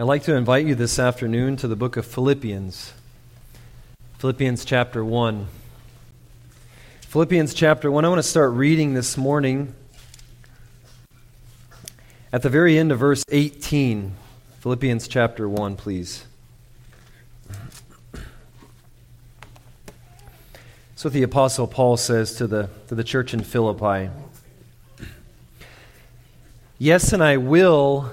I'd like to invite you this afternoon to the book of Philippians. Philippians chapter 1. Philippians chapter 1. I want to start reading this morning at the very end of verse 18. Philippians chapter 1, please. That's what the Apostle Paul says to the, to the church in Philippi. Yes, and I will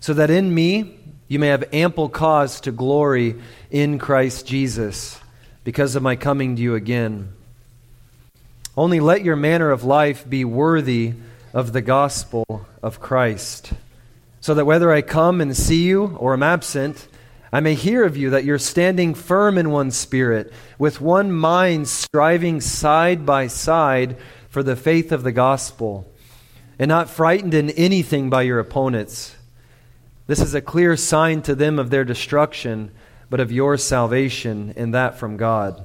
so that in me you may have ample cause to glory in Christ Jesus because of my coming to you again. Only let your manner of life be worthy of the gospel of Christ, so that whether I come and see you or am absent, I may hear of you that you're standing firm in one spirit, with one mind striving side by side for the faith of the gospel and not frightened in anything by your opponents. This is a clear sign to them of their destruction, but of your salvation, and that from God.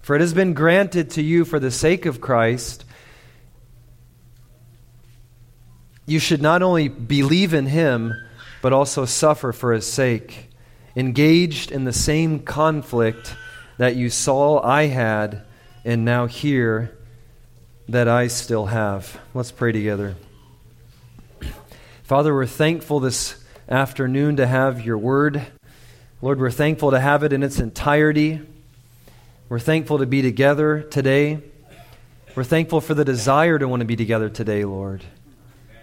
For it has been granted to you for the sake of Christ. You should not only believe in him, but also suffer for his sake, engaged in the same conflict that you saw I had and now hear that I still have. Let's pray together. Father, we're thankful this afternoon to have your word. Lord, we're thankful to have it in its entirety. We're thankful to be together today. We're thankful for the desire to want to be together today, Lord.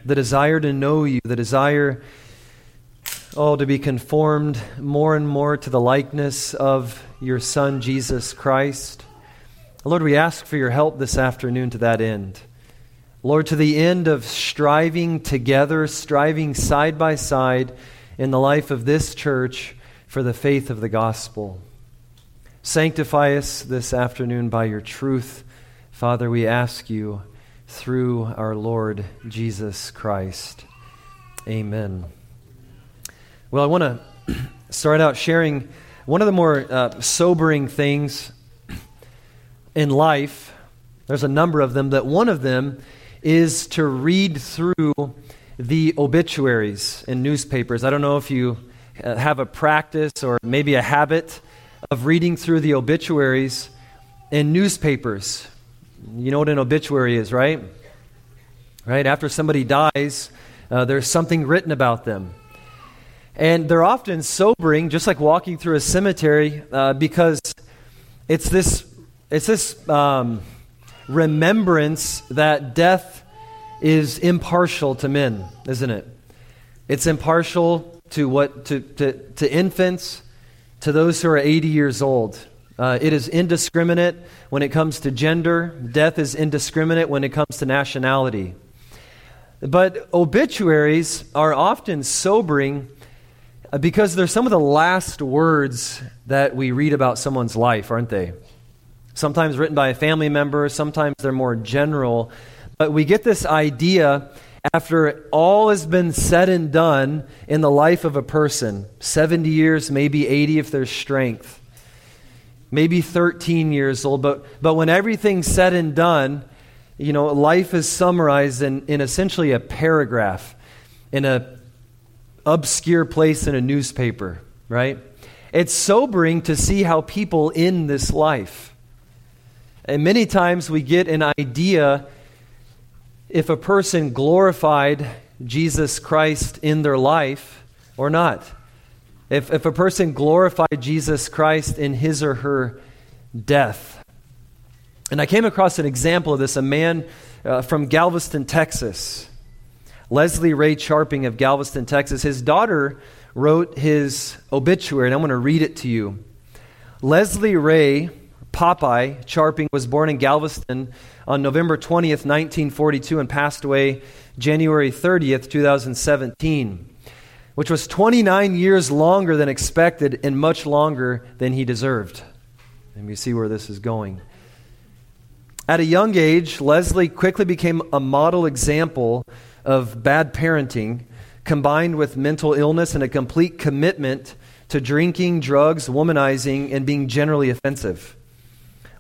The desire to know you, the desire, oh, to be conformed more and more to the likeness of your Son, Jesus Christ. Lord, we ask for your help this afternoon to that end. Lord, to the end of striving together, striving side by side in the life of this church for the faith of the gospel. Sanctify us this afternoon by your truth. Father, we ask you through our Lord Jesus Christ. Amen. Well, I want to start out sharing one of the more uh, sobering things in life, there's a number of them, that one of them is to read through the obituaries in newspapers. I don't know if you uh, have a practice or maybe a habit of reading through the obituaries in newspapers. You know what an obituary is, right? Right? After somebody dies, uh, there's something written about them. And they're often sobering, just like walking through a cemetery, uh, because it's this it's this um, remembrance that death is impartial to men, isn't it? It's impartial to what to, to, to infants, to those who are 80 years old. Uh, it is indiscriminate when it comes to gender. Death is indiscriminate when it comes to nationality. But obituaries are often sobering uh, because they're some of the last words that we read about someone's life, aren't they? Sometimes written by a family member, sometimes they're more general. But we get this idea after all has been said and done in the life of a person 70 years, maybe 80 if there's strength, maybe 13 years old. But, but when everything's said and done, you know, life is summarized in, in essentially a paragraph in a obscure place in a newspaper, right? It's sobering to see how people in this life and many times we get an idea if a person glorified Jesus Christ in their life or not. if, if a person glorified Jesus Christ in his or her death. And I came across an example of this a man uh, from Galveston, Texas. Leslie Ray Charping of Galveston, Texas. His daughter wrote his obituary, and I'm going to read it to you. Leslie Ray Popeye Charping was born in Galveston on November 20th, 1942, and passed away January 30th, 2017, which was 29 years longer than expected and much longer than he deserved. And we see where this is going. At a young age, Leslie quickly became a model example of bad parenting combined with mental illness and a complete commitment to drinking, drugs, womanizing, and being generally offensive.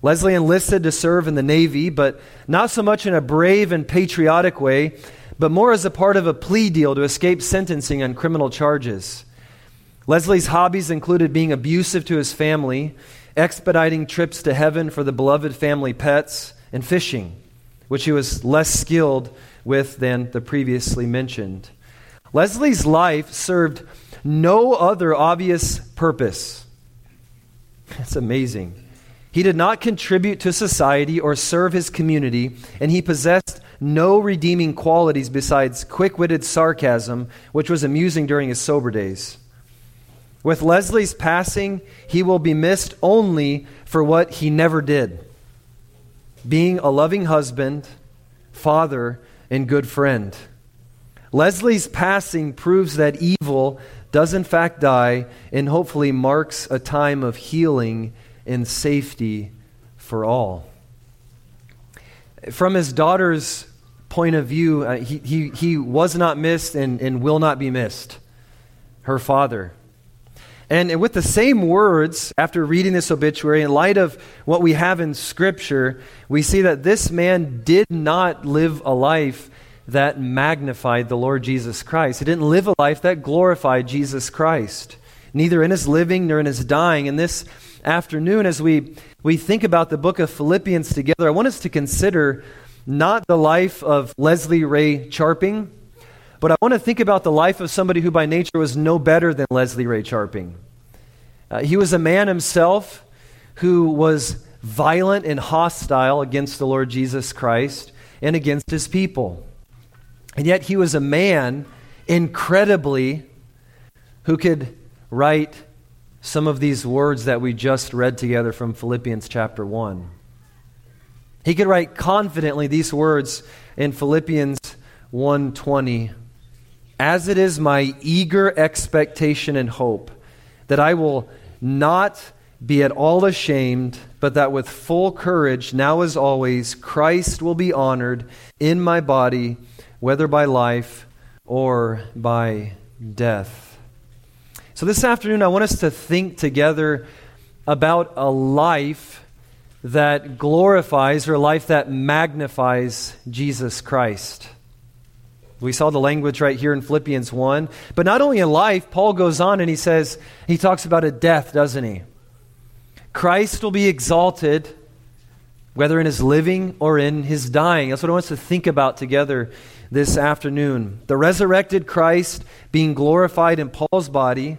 Leslie enlisted to serve in the Navy, but not so much in a brave and patriotic way, but more as a part of a plea deal to escape sentencing on criminal charges. Leslie's hobbies included being abusive to his family, expediting trips to heaven for the beloved family pets, and fishing, which he was less skilled with than the previously mentioned. Leslie's life served no other obvious purpose. That's amazing. He did not contribute to society or serve his community, and he possessed no redeeming qualities besides quick witted sarcasm, which was amusing during his sober days. With Leslie's passing, he will be missed only for what he never did being a loving husband, father, and good friend. Leslie's passing proves that evil does in fact die and hopefully marks a time of healing and safety for all. From his daughter's point of view, uh, he, he, he was not missed and, and will not be missed. Her father. And with the same words, after reading this obituary, in light of what we have in Scripture, we see that this man did not live a life that magnified the Lord Jesus Christ. He didn't live a life that glorified Jesus Christ, neither in his living nor in his dying. And this afternoon, as we, we think about the book of Philippians together, I want us to consider not the life of Leslie Ray Charping but I want to think about the life of somebody who by nature was no better than Leslie Ray Charping. Uh, he was a man himself who was violent and hostile against the Lord Jesus Christ and against his people. And yet he was a man, incredibly, who could write some of these words that we just read together from Philippians chapter 1. He could write confidently these words in Philippians 1:20 as it is my eager expectation and hope that I will not be at all ashamed, but that with full courage, now as always, Christ will be honored in my body, whether by life or by death. So, this afternoon, I want us to think together about a life that glorifies or a life that magnifies Jesus Christ. We saw the language right here in Philippians 1. But not only in life, Paul goes on and he says, he talks about a death, doesn't he? Christ will be exalted, whether in his living or in his dying. That's what I want us to think about together this afternoon. The resurrected Christ being glorified in Paul's body,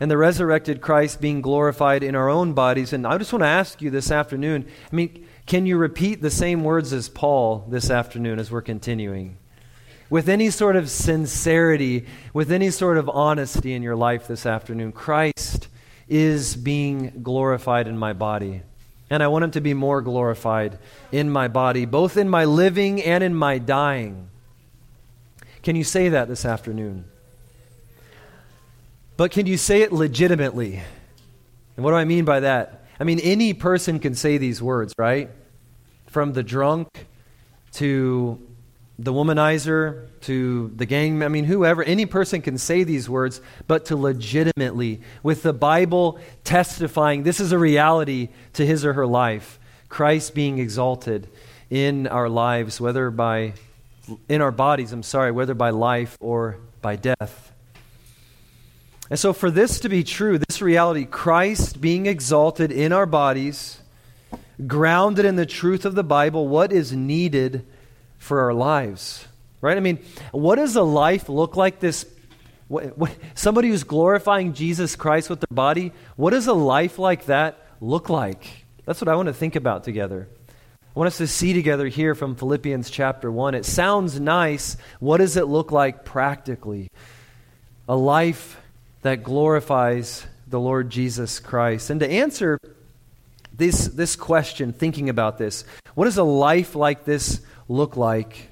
and the resurrected Christ being glorified in our own bodies. And I just want to ask you this afternoon I mean, can you repeat the same words as Paul this afternoon as we're continuing? with any sort of sincerity, with any sort of honesty in your life this afternoon, Christ is being glorified in my body. And I want him to be more glorified in my body, both in my living and in my dying. Can you say that this afternoon? But can you say it legitimately? And what do I mean by that? I mean, any person can say these words, right? From the drunk to the womanizer to the gang, I mean, whoever, any person can say these words, but to legitimately, with the Bible testifying this is a reality to his or her life, Christ being exalted in our lives, whether by, in our bodies, I'm sorry, whether by life or by death. And so, for this to be true, this reality, Christ being exalted in our bodies, grounded in the truth of the Bible, what is needed for our lives. Right? I mean, what does a life look like this What, what, somebody who's glorifying Jesus Christ with their body, what does a life like that look like? That's what I want to think about together. I want us to see together here from Philippians chapter 1. It sounds nice. What does it look like practically? A life that glorifies the Lord Jesus Christ. And to answer this, this question, thinking about this, what does a life like this look like?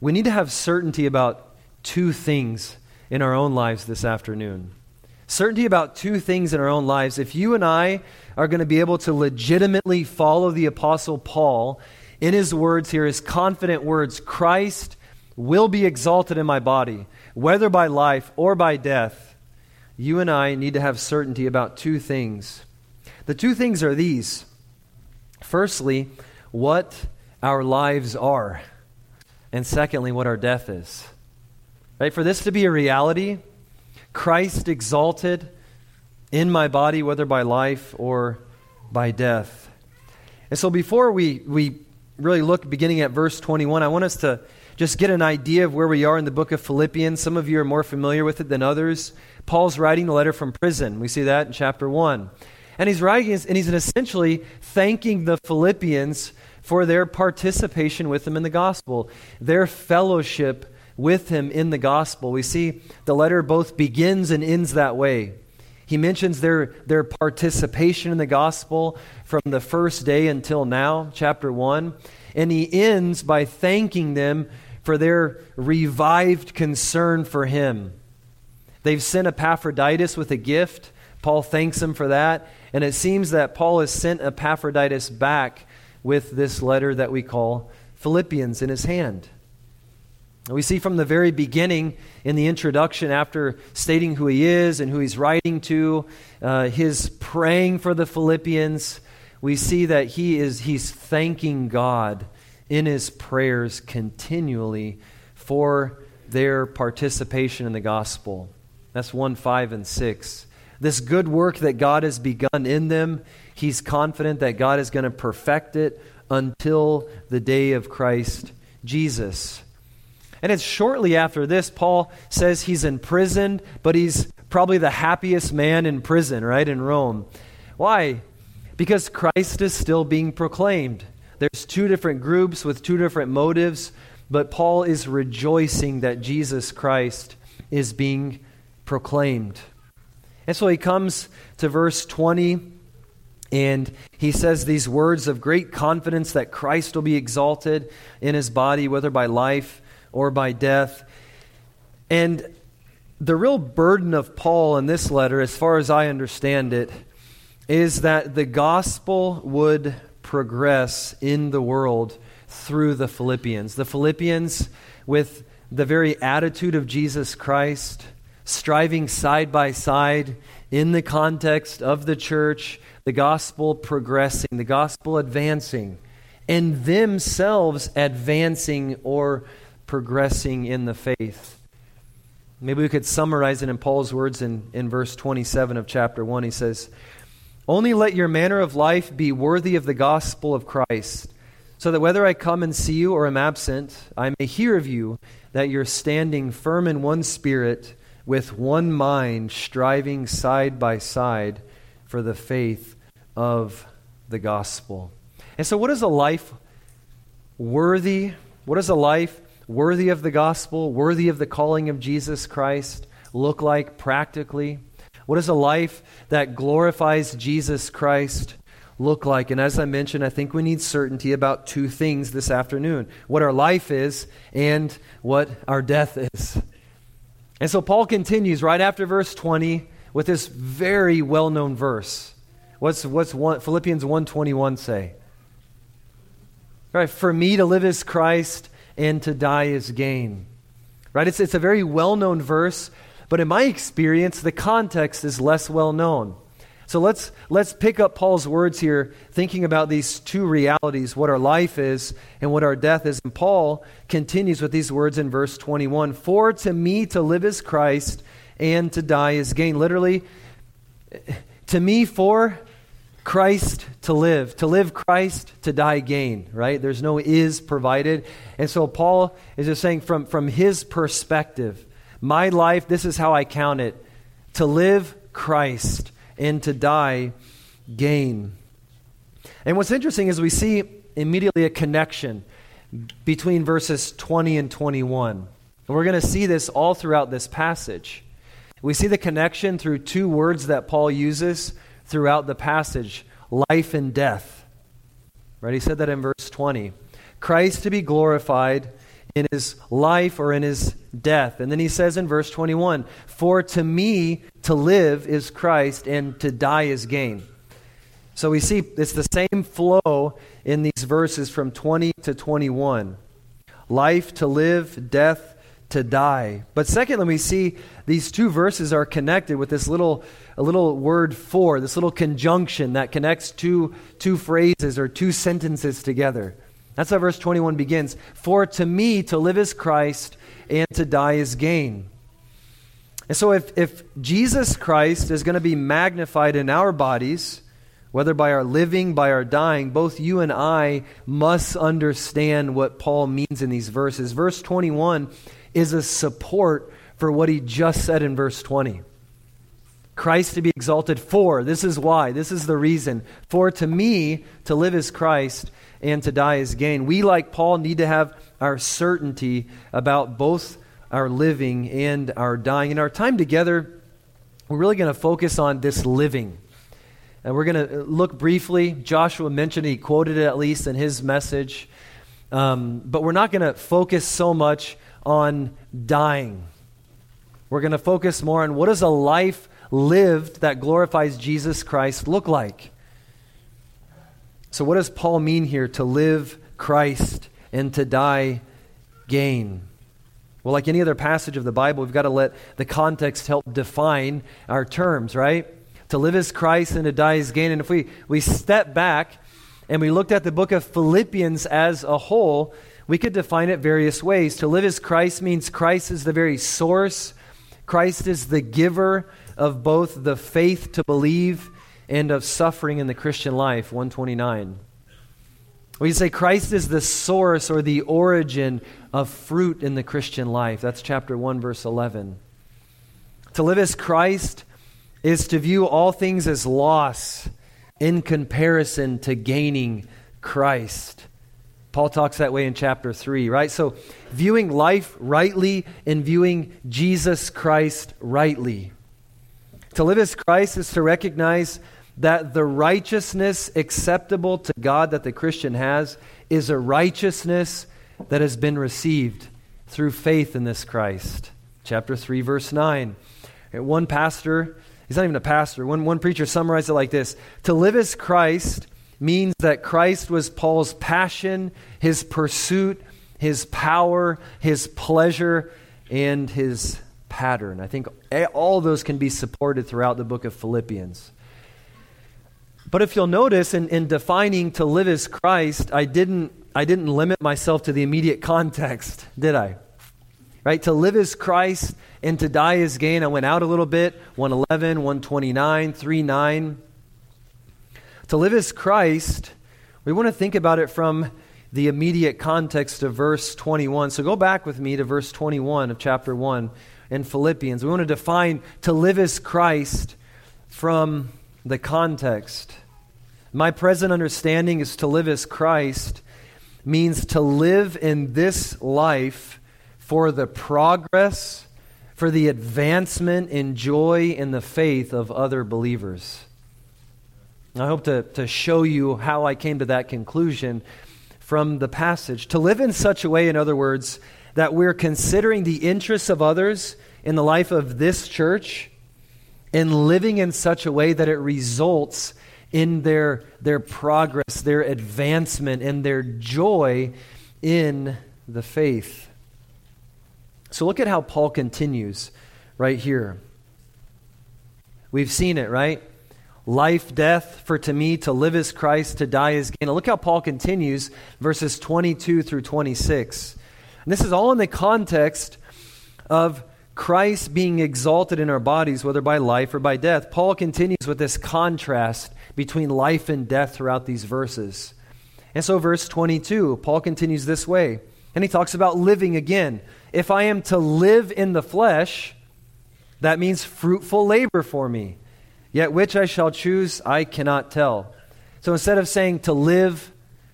We need to have certainty about two things in our own lives this afternoon. Certainty about two things in our own lives. If you and I are going to be able to legitimately follow the Apostle Paul in his words here, his confident words Christ will be exalted in my body, whether by life or by death, you and I need to have certainty about two things. The two things are these firstly, what our lives are, and secondly, what our death is. Right? For this to be a reality, Christ exalted in my body, whether by life or by death. And so before we, we really look beginning at verse 21, I want us to just get an idea of where we are in the book of Philippians. Some of you are more familiar with it than others. Paul's writing a letter from prison. We see that in chapter 1. And he's writing, and he's essentially thanking the Philippians for their participation with him in the gospel, their fellowship with him in the gospel. We see the letter both begins and ends that way. He mentions their, their participation in the gospel from the first day until now, chapter 1. And he ends by thanking them for their revived concern for him. They've sent Epaphroditus with a gift. Paul thanks him for that. And it seems that Paul has sent Epaphroditus back with this letter that we call Philippians in his hand. We see from the very beginning in the introduction, after stating who he is and who he's writing to, uh, his praying for the Philippians, we see that he is he's thanking God in his prayers continually for their participation in the gospel. That's 1 5 and 6. This good work that God has begun in them, he's confident that God is going to perfect it until the day of Christ Jesus. And it's shortly after this, Paul says he's imprisoned, but he's probably the happiest man in prison, right, in Rome. Why? Because Christ is still being proclaimed. There's two different groups with two different motives, but Paul is rejoicing that Jesus Christ is being proclaimed. And so he comes to verse 20 and he says these words of great confidence that Christ will be exalted in his body, whether by life or by death. And the real burden of Paul in this letter, as far as I understand it, is that the gospel would progress in the world through the Philippians. The Philippians, with the very attitude of Jesus Christ, striving side by side in the context of the church, the gospel progressing, the gospel advancing, and themselves advancing or progressing in the faith. Maybe we could summarize it in Paul's words in, in verse 27 of chapter 1. He says, Only let your manner of life be worthy of the gospel of Christ, so that whether I come and see you or am absent, I may hear of you that you're standing firm in one spirit, with one mind, striving side by side for the faith of the gospel. And so, what is a life worthy? What is a life worthy of the gospel, worthy of the calling of Jesus Christ look like practically? What does a life that glorifies Jesus Christ look like? And as I mentioned, I think we need certainty about two things this afternoon what our life is and what our death is. And so Paul continues right after verse 20 with this very well known verse. What's, what's one, Philippians 1.21 say? Right, for me to live is Christ and to die is gain. Right? It's, it's a very well known verse, but in my experience, the context is less well known. So let's, let's pick up Paul's words here, thinking about these two realities what our life is and what our death is. And Paul continues with these words in verse 21 For to me to live is Christ, and to die is gain. Literally, to me, for Christ to live. To live Christ, to die gain, right? There's no is provided. And so Paul is just saying from, from his perspective, My life, this is how I count it to live Christ and to die gain. And what's interesting is we see immediately a connection between verses 20 and 21. And we're going to see this all throughout this passage. We see the connection through two words that Paul uses throughout the passage life and death. Right? He said that in verse 20. Christ to be glorified in his life or in his death. And then he says in verse 21 For to me to live is Christ, and to die is gain. So we see it's the same flow in these verses from 20 to 21 life to live, death to die. But secondly, we see these two verses are connected with this little, a little word for, this little conjunction that connects two, two phrases or two sentences together. That's how verse 21 begins. For to me to live is Christ and to die is gain. And so if, if Jesus Christ is going to be magnified in our bodies, whether by our living, by our dying, both you and I must understand what Paul means in these verses. Verse 21 is a support for what he just said in verse 20. Christ to be exalted for. This is why. This is the reason. For to me, to live is Christ and to die is gain. We, like Paul, need to have our certainty about both our living and our dying. In our time together, we're really going to focus on this living. And we're going to look briefly. Joshua mentioned, he quoted it at least in his message. Um, but we're not going to focus so much on dying. We're going to focus more on what does a life lived that glorifies Jesus Christ look like? So, what does Paul mean here to live Christ and to die gain? Well, like any other passage of the Bible, we've got to let the context help define our terms, right? To live as Christ and to die as gain. And if we, we step back and we looked at the book of Philippians as a whole, we could define it various ways. To live as Christ means Christ is the very source, Christ is the giver of both the faith to believe and of suffering in the Christian life, 129. We say Christ is the source or the origin of fruit in the Christian life. That's chapter 1, verse 11. To live as Christ is to view all things as loss in comparison to gaining Christ. Paul talks that way in chapter 3, right? So, viewing life rightly and viewing Jesus Christ rightly. To live as Christ is to recognize that the righteousness acceptable to God that the Christian has is a righteousness that has been received through faith in this Christ. Chapter 3, verse 9. One pastor, he's not even a pastor, one, one preacher summarized it like this To live as Christ means that Christ was Paul's passion, his pursuit, his power, his pleasure, and his pattern. I think all those can be supported throughout the book of Philippians. But if you'll notice in, in defining to live as Christ, I didn't, I didn't limit myself to the immediate context, did I? Right? To live as Christ and to die as gain. I went out a little bit 111, 129, 3 9. To live as Christ, we want to think about it from the immediate context of verse 21. So go back with me to verse 21 of chapter 1 in Philippians. We want to define to live as Christ from the context. My present understanding is to live as Christ means to live in this life for the progress, for the advancement in joy in the faith of other believers. I hope to, to show you how I came to that conclusion from the passage. To live in such a way, in other words, that we're considering the interests of others in the life of this church and living in such a way that it results in their, their progress, their advancement, and their joy in the faith. So look at how Paul continues right here. We've seen it, right? Life, death, for to me to live is Christ, to die is gain. Now look how Paul continues, verses 22 through 26. And this is all in the context of Christ being exalted in our bodies, whether by life or by death. Paul continues with this contrast between life and death throughout these verses. And so, verse 22, Paul continues this way And he talks about living again. If I am to live in the flesh, that means fruitful labor for me. Yet which I shall choose, I cannot tell. So instead of saying to live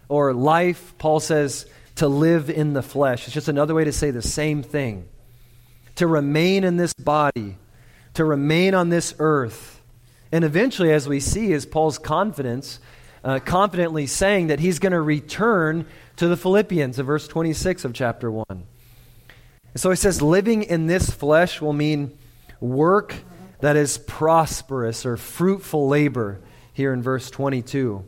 or life, Paul says to live in the flesh. It's just another way to say the same thing. To remain in this body, to remain on this earth. And eventually, as we see, is Paul's confidence, uh, confidently saying that he's going to return to the Philippians in verse 26 of chapter 1. And so he says, living in this flesh will mean work that is prosperous or fruitful labor here in verse 22.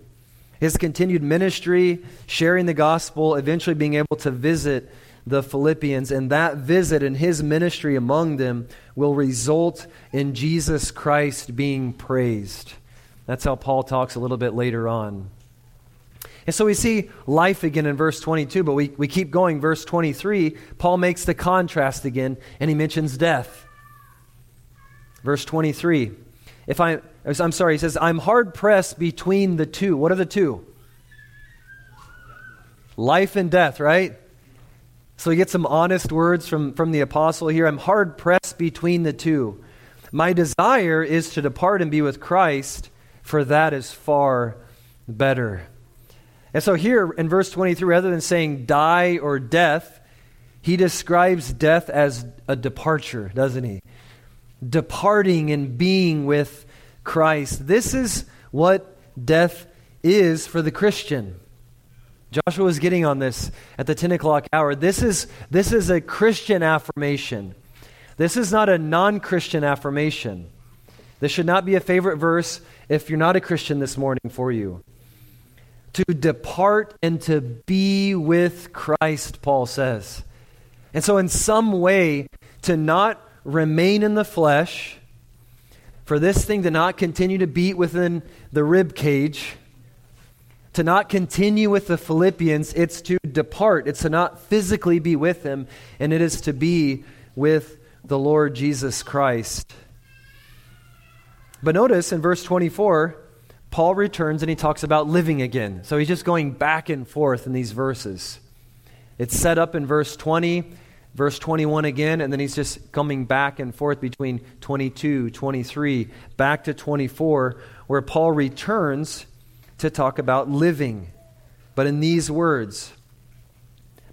His continued ministry, sharing the gospel, eventually being able to visit the Philippians, and that visit and his ministry among them will result in Jesus Christ being praised. That's how Paul talks a little bit later on. And so we see life again in verse 22, but we, we keep going. Verse 23, Paul makes the contrast again, and he mentions death. Verse 23, if I, I'm sorry, he says, I'm hard pressed between the two. What are the two? Life and death, right? So we get some honest words from, from the apostle here. I'm hard pressed between the two. My desire is to depart and be with Christ, for that is far better. And so here in verse 23, rather than saying die or death, he describes death as a departure, doesn't he? Departing and being with Christ. This is what death is for the Christian. Joshua was getting on this at the 10 o'clock hour. This is, this is a Christian affirmation. This is not a non Christian affirmation. This should not be a favorite verse if you're not a Christian this morning for you. To depart and to be with Christ, Paul says. And so, in some way, to not remain in the flesh, for this thing to not continue to beat within the rib cage, to not continue with the Philippians, it's to depart. It's to not physically be with them, and it is to be with the Lord Jesus Christ. But notice in verse 24, Paul returns and he talks about living again. So he's just going back and forth in these verses. It's set up in verse 20, verse 21 again, and then he's just coming back and forth between 22, 23, back to 24, where Paul returns to talk about living, but in these words.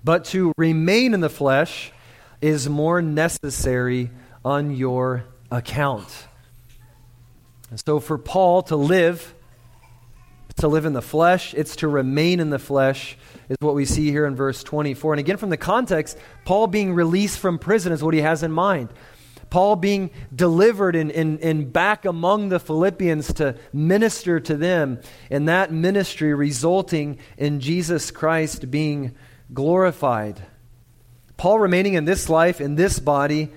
But to remain in the flesh is more necessary on your account. And so for Paul to live, to live in the flesh, it's to remain in the flesh, is what we see here in verse 24. And again, from the context, Paul being released from prison is what he has in mind. Paul being delivered and, and, and back among the Philippians to minister to them, and that ministry resulting in Jesus Christ being glorified. Paul remaining in this life, in this body,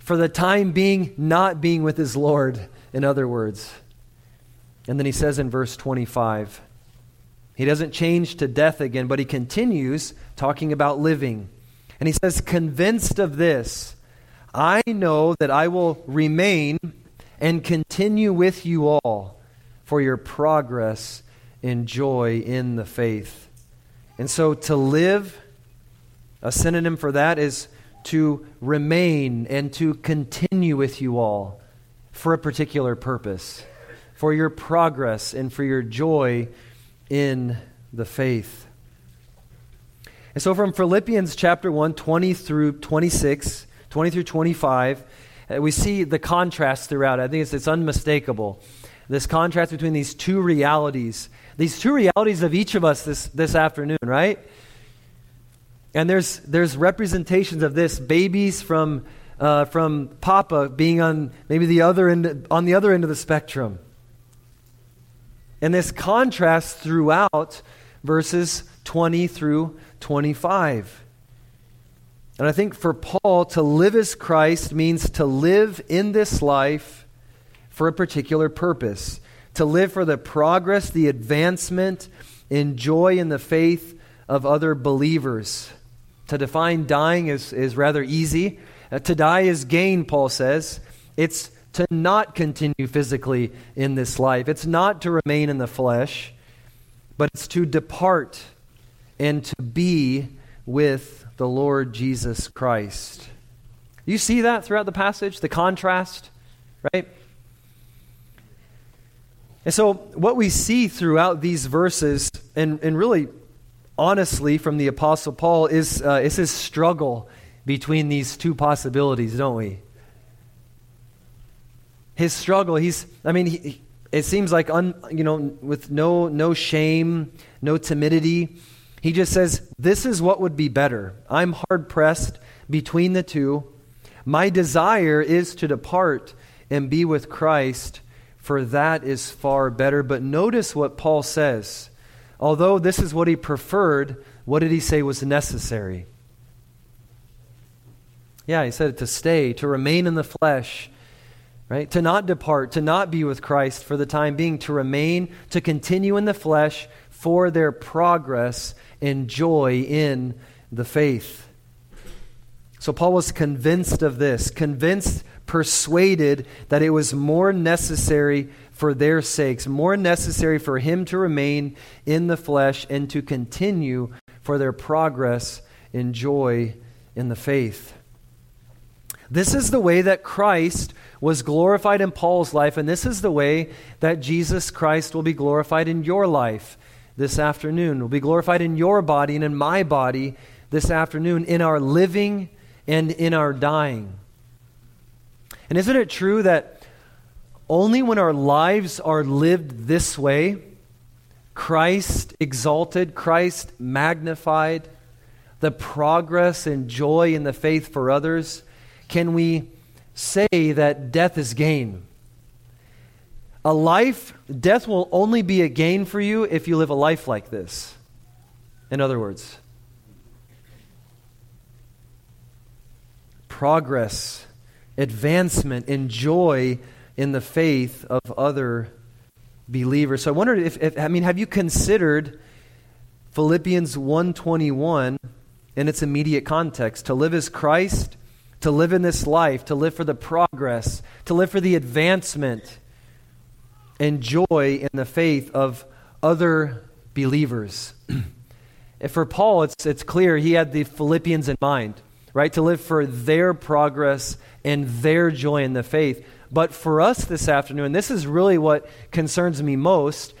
for the time being, not being with his Lord, in other words. And then he says in verse 25, he doesn't change to death again, but he continues talking about living. And he says, convinced of this, I know that I will remain and continue with you all for your progress and joy in the faith. And so to live, a synonym for that is to remain and to continue with you all for a particular purpose, for your progress and for your joy in the faith. And so from Philippians chapter 1, 20 through 26, 20 through 25, uh, we see the contrast throughout. I think it's, it's unmistakable. This contrast between these two realities, these two realities of each of us this, this afternoon, right? And there's, there's representations of this babies from, uh, from Papa being on maybe the other end, on the other end of the spectrum. And this contrast throughout verses 20 through 25. And I think for Paul, to live as Christ means to live in this life for a particular purpose, to live for the progress, the advancement, and joy in the faith of other believers. To define dying is, is rather easy. Uh, to die is gain, Paul says. It's to not continue physically in this life, it's not to remain in the flesh, but it's to depart and to be with the Lord Jesus Christ. You see that throughout the passage, the contrast, right? And so, what we see throughout these verses, and, and really honestly from the Apostle Paul, is, uh, is his struggle between these two possibilities, don't we? His struggle, he's, I mean, he, it seems like, un, you know, with no, no shame, no timidity, he just says, This is what would be better. I'm hard pressed between the two. My desire is to depart and be with Christ, for that is far better. But notice what Paul says. Although this is what he preferred, what did he say was necessary? Yeah, he said to stay, to remain in the flesh, right? To not depart, to not be with Christ for the time being, to remain, to continue in the flesh for their progress and joy in the faith. So Paul was convinced of this, convinced, persuaded that it was more necessary for their sakes, more necessary for him to remain in the flesh and to continue for their progress in joy in the faith. This is the way that Christ was glorified in Paul's life, and this is the way that Jesus Christ will be glorified in your life this afternoon, will be glorified in your body and in my body this afternoon, in our living and in our dying. And isn't it true that only when our lives are lived this way, Christ exalted, Christ magnified, the progress and joy in the faith for others, can we say that death is gain. A life, death will only be a gain for you if you live a life like this. In other words, progress, advancement, and joy in the faith of other believers. So I wondered if, if I mean, have you considered Philippians 121 in its immediate context? To live as Christ to live in this life, to live for the progress, to live for the advancement and joy in the faith of other believers. and for Paul, it's, it's clear he had the Philippians in mind, right? To live for their progress and their joy in the faith. But for us this afternoon, this is really what concerns me most.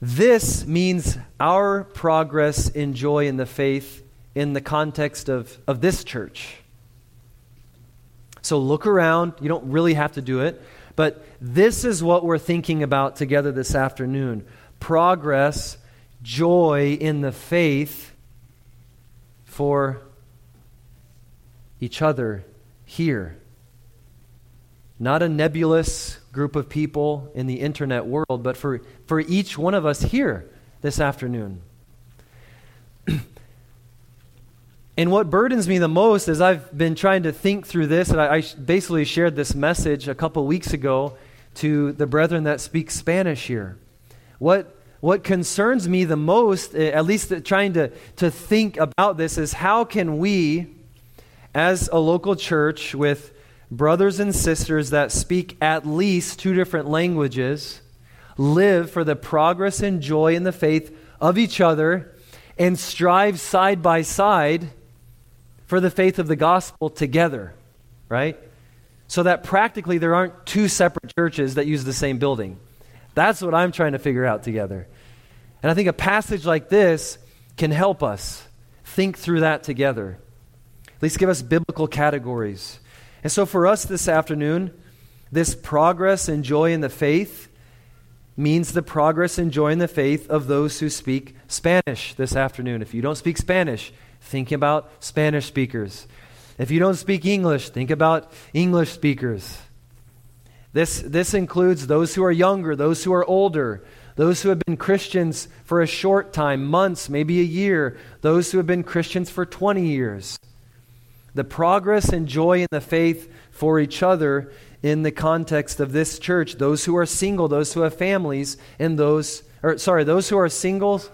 This means our progress in joy in the faith in the context of, of this church. So look around. You don't really have to do it. But this is what we're thinking about together this afternoon progress, joy in the faith for each other here. Not a nebulous group of people in the internet world, but for, for each one of us here this afternoon. And what burdens me the most is I've been trying to think through this, and I, I basically shared this message a couple weeks ago to the brethren that speak Spanish here. What, what concerns me the most, eh, at least trying to, to think about this, is how can we, as a local church with brothers and sisters that speak at least two different languages, live for the progress and joy in the faith of each other and strive side by side for the faith of the gospel together, right? So that practically there aren't two separate churches that use the same building. That's what I'm trying to figure out together. And I think a passage like this can help us think through that together. At least give us biblical categories. And so for us this afternoon, this progress and joy in the faith means the progress and joy in the faith of those who speak Spanish this afternoon. If you don't speak Spanish, Think about Spanish speakers. If you don't speak English, think about English speakers. This, this includes those who are younger, those who are older, those who have been Christians for a short time, months, maybe a year, those who have been Christians for 20 years. The progress and joy in the faith for each other in the context of this church, those who are single, those who have families, and those, or sorry, those who are singles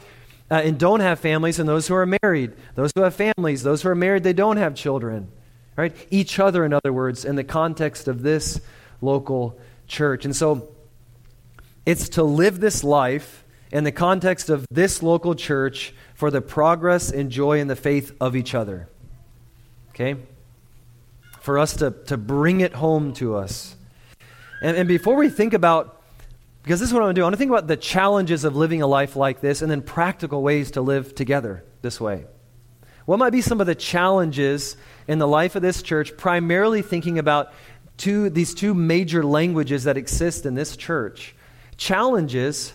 uh, and don't have families and those who are married, those who have families, those who are married, they don't have children. Right? Each other, in other words, in the context of this local church. And so it's to live this life in the context of this local church for the progress and joy in the faith of each other. Okay? For us to, to bring it home to us. And, and before we think about, because this is what I want to do, I want to think about the challenges of living a life like this and then practical ways to live together this way. What might be some of the challenges in the life of this church, primarily thinking about two, these two major languages that exist in this church? Challenges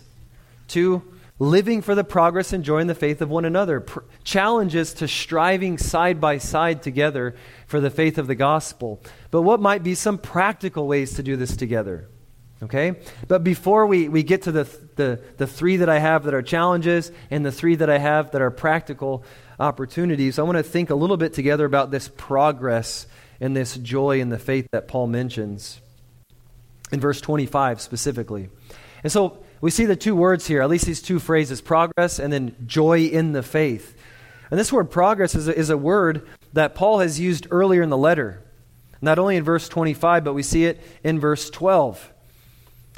to living for the progress and joy in the faith of one another, pr- challenges to striving side by side together for the faith of the gospel. But what might be some practical ways to do this together? Okay? But before we, we get to the, the, the three that I have that are challenges and the three that I have that are practical opportunities, I want to think a little bit together about this progress and this joy in the faith that Paul mentions in verse 25 specifically. And so we see the two words here, at least these two phrases progress and then joy in the faith. And this word progress is a, is a word that Paul has used earlier in the letter, not only in verse 25, but we see it in verse 12.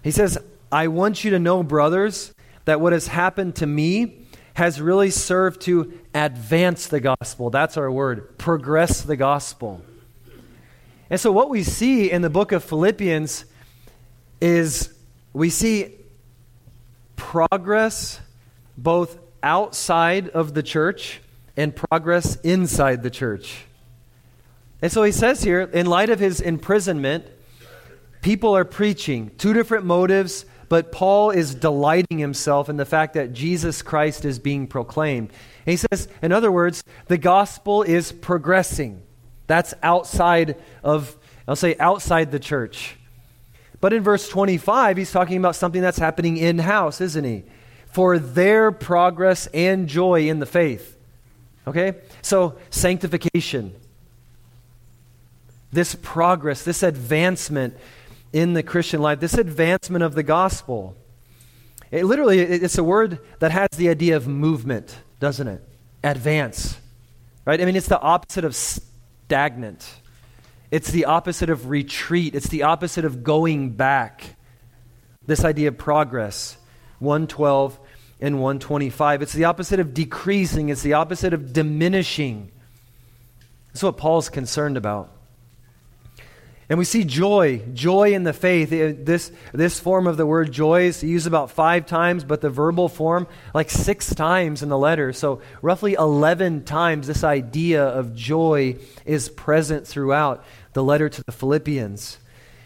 He says, I want you to know, brothers, that what has happened to me has really served to advance the gospel. That's our word, progress the gospel. And so, what we see in the book of Philippians is we see progress both outside of the church and progress inside the church. And so he says here, in light of his imprisonment, people are preaching two different motives, but Paul is delighting himself in the fact that Jesus Christ is being proclaimed. And he says, in other words, the gospel is progressing. That's outside of, I'll say, outside the church. But in verse 25, he's talking about something that's happening in house, isn't he? For their progress and joy in the faith. Okay? So, sanctification. This progress, this advancement in the Christian life, this advancement of the gospel. It literally, it's a word that has the idea of movement, doesn't it? Advance. Right? I mean, it's the opposite of stagnant. It's the opposite of retreat, it's the opposite of going back. This idea of progress, 112 and 125. It's the opposite of decreasing, it's the opposite of diminishing. That's what Paul's concerned about. And we see joy, joy in the faith. This, this form of the word joy is used about five times, but the verbal form like six times in the letter. So, roughly 11 times, this idea of joy is present throughout the letter to the Philippians.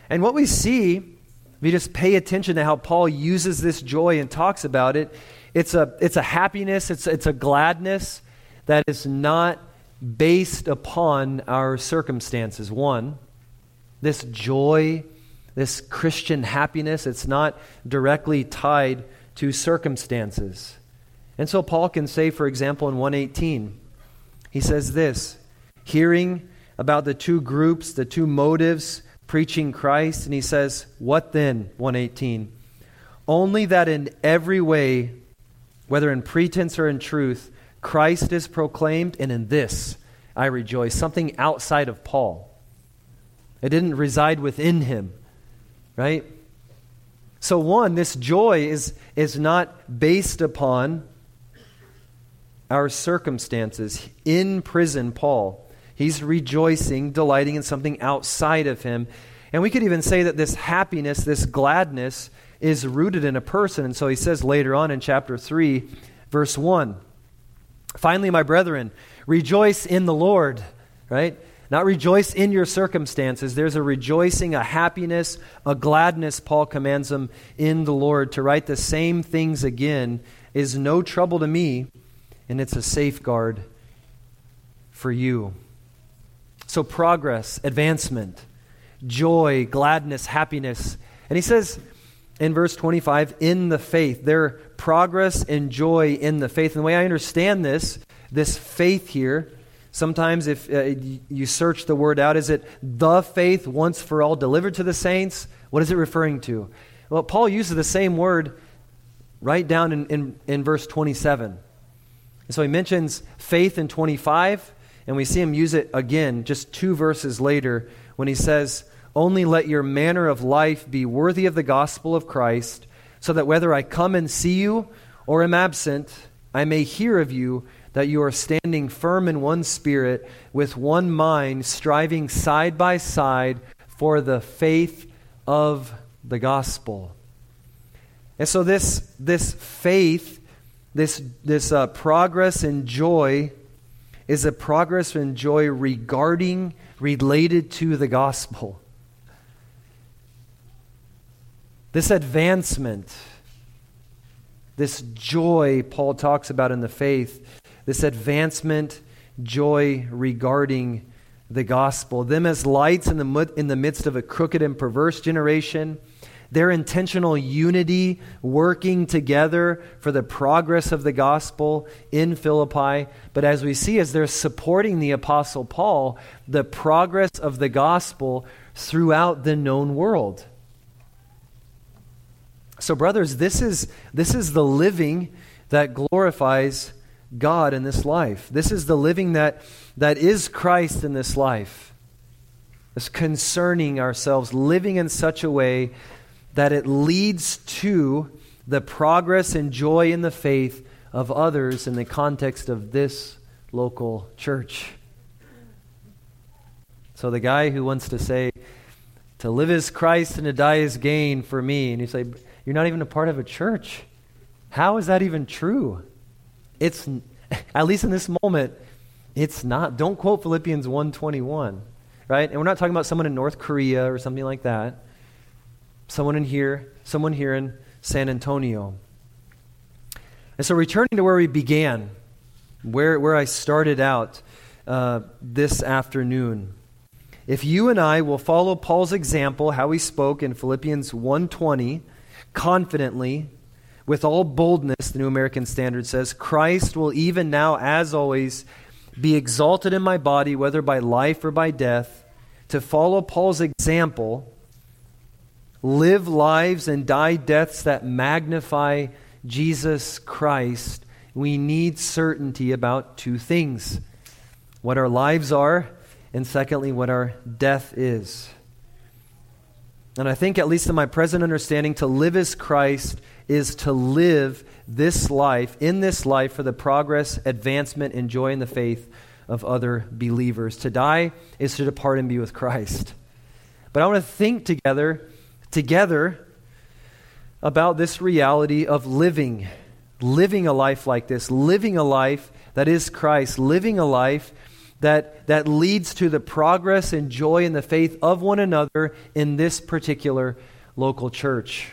And what we see, if you just pay attention to how Paul uses this joy and talks about it, it's a, it's a happiness, it's, it's a gladness that is not based upon our circumstances. One, this joy, this Christian happiness, it's not directly tied to circumstances. And so Paul can say, for example, in 118, he says this hearing about the two groups, the two motives preaching Christ, and he says, What then? 118. Only that in every way, whether in pretense or in truth, Christ is proclaimed, and in this I rejoice. Something outside of Paul. It didn't reside within him, right? So, one, this joy is, is not based upon our circumstances. In prison, Paul He's rejoicing, delighting in something outside of him. And we could even say that this happiness, this gladness, is rooted in a person. And so he says later on in chapter 3, verse 1 Finally, my brethren, rejoice in the Lord, right? Not rejoice in your circumstances. There's a rejoicing, a happiness, a gladness, Paul commands them in the Lord. To write the same things again is no trouble to me, and it's a safeguard for you. So, progress, advancement, joy, gladness, happiness. And he says in verse 25, in the faith, their progress and joy in the faith. And the way I understand this, this faith here, sometimes if uh, you search the word out, is it the faith once for all delivered to the saints? What is it referring to? Well, Paul uses the same word right down in, in, in verse 27. And so he mentions faith in 25 and we see him use it again just two verses later when he says, Only let your manner of life be worthy of the gospel of Christ, so that whether I come and see you or am absent, I may hear of you that you are standing firm in one spirit, with one mind, striving side by side for the faith of the gospel. And so, this, this faith, this, this uh, progress and joy, is a progress and joy regarding, related to the gospel. This advancement, this joy Paul talks about in the faith, this advancement, joy regarding the gospel. Them as lights in the, in the midst of a crooked and perverse generation. Their intentional unity working together for the progress of the gospel in Philippi. But as we see, as they're supporting the Apostle Paul, the progress of the gospel throughout the known world. So, brothers, this is, this is the living that glorifies God in this life. This is the living that, that is Christ in this life. It's concerning ourselves, living in such a way that it leads to the progress and joy in the faith of others in the context of this local church. So the guy who wants to say, to live is Christ and to die is gain for me, and you say, you're not even a part of a church. How is that even true? It's at least in this moment, it's not. Don't quote Philippians 1:21, right? And we're not talking about someone in North Korea or something like that. Someone in here, someone here in San Antonio. And so returning to where we began, where, where I started out uh, this afternoon. If you and I will follow Paul's example, how he spoke in Philippians 1:20, confidently, with all boldness, the New American Standard says, Christ will even now, as always, be exalted in my body, whether by life or by death. To follow Paul's example, live lives and die deaths that magnify Jesus Christ, we need certainty about two things what our lives are, and secondly, what our death is. And I think, at least in my present understanding, to live as Christ is to live this life, in this life, for the progress, advancement, and joy in the faith of other believers. To die is to depart and be with Christ. But I want to think together, together, about this reality of living, living a life like this, living a life that is Christ, living a life that, that leads to the progress and joy in the faith of one another in this particular local church.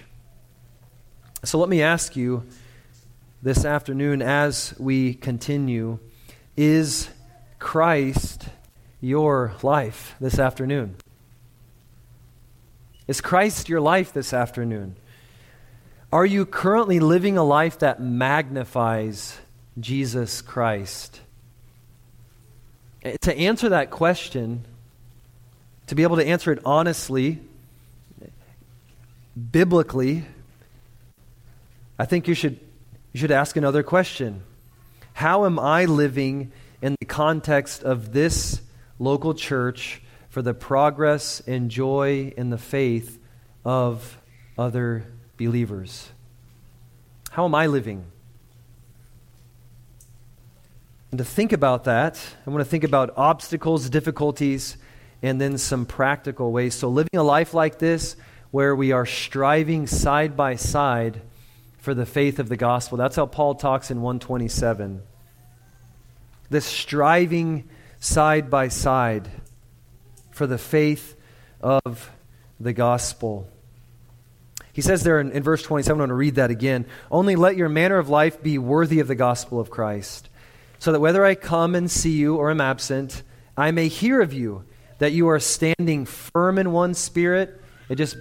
So let me ask you this afternoon as we continue is Christ your life this afternoon? Is Christ your life this afternoon? Are you currently living a life that magnifies Jesus Christ? To answer that question, to be able to answer it honestly, biblically, I think you should, you should ask another question. How am I living in the context of this local church for the progress and joy in the faith of other believers? How am I living? And to think about that, I want to think about obstacles, difficulties, and then some practical ways. So, living a life like this, where we are striving side by side for the faith of the gospel. That's how Paul talks in 127. This striving side by side for the faith of the gospel. He says there in, in verse 27, I'm going to read that again. Only let your manner of life be worthy of the gospel of Christ so that whether I come and see you or am absent, I may hear of you that you are standing firm in one spirit. It just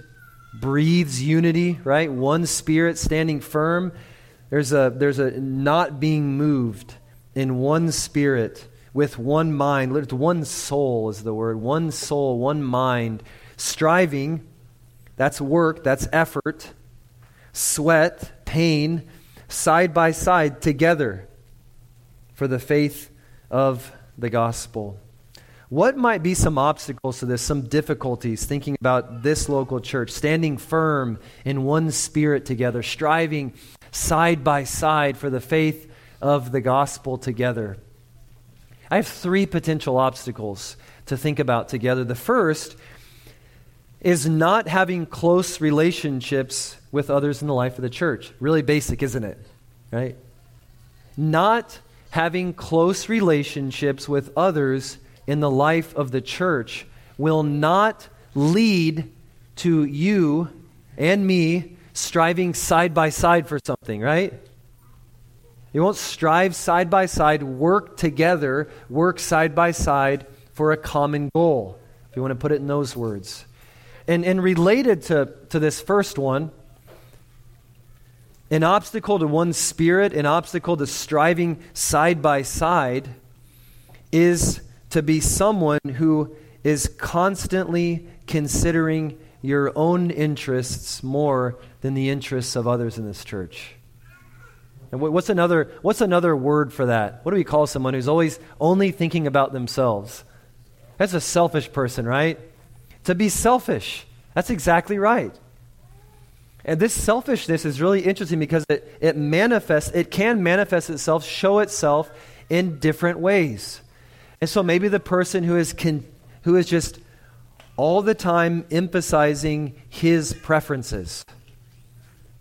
breathes unity, right? One spirit standing firm. There's a, there's a not being moved in one spirit with one mind. Literally one soul is the word. One soul, one mind. Striving, that's work, that's effort. Sweat, pain, side by side together for the faith of the gospel. What might be some obstacles to this, some difficulties thinking about this local church, standing firm in one spirit together, striving side by side for the faith of the gospel together. I have three potential obstacles to think about together. The first is not having close relationships with others in the life of the church. Really basic, isn't it? Right? Not having close relationships with others in the life of the church will not lead to you and me striving side by side for something, right? You won't strive side by side, work together, work side by side for a common goal, if you want to put it in those words. And, and related to, to this first one, an obstacle to one's spirit, an obstacle to striving side by side, is to be someone who is constantly considering your own interests more than the interests of others in this church. And what's another, what's another word for that? What do we call someone who's always only thinking about themselves? That's a selfish person, right? To be selfish. That's exactly right. And this selfishness is really interesting because it, it manifests, it can manifest itself, show itself in different ways. And so maybe the person who is, con, who is just all the time emphasizing his preferences.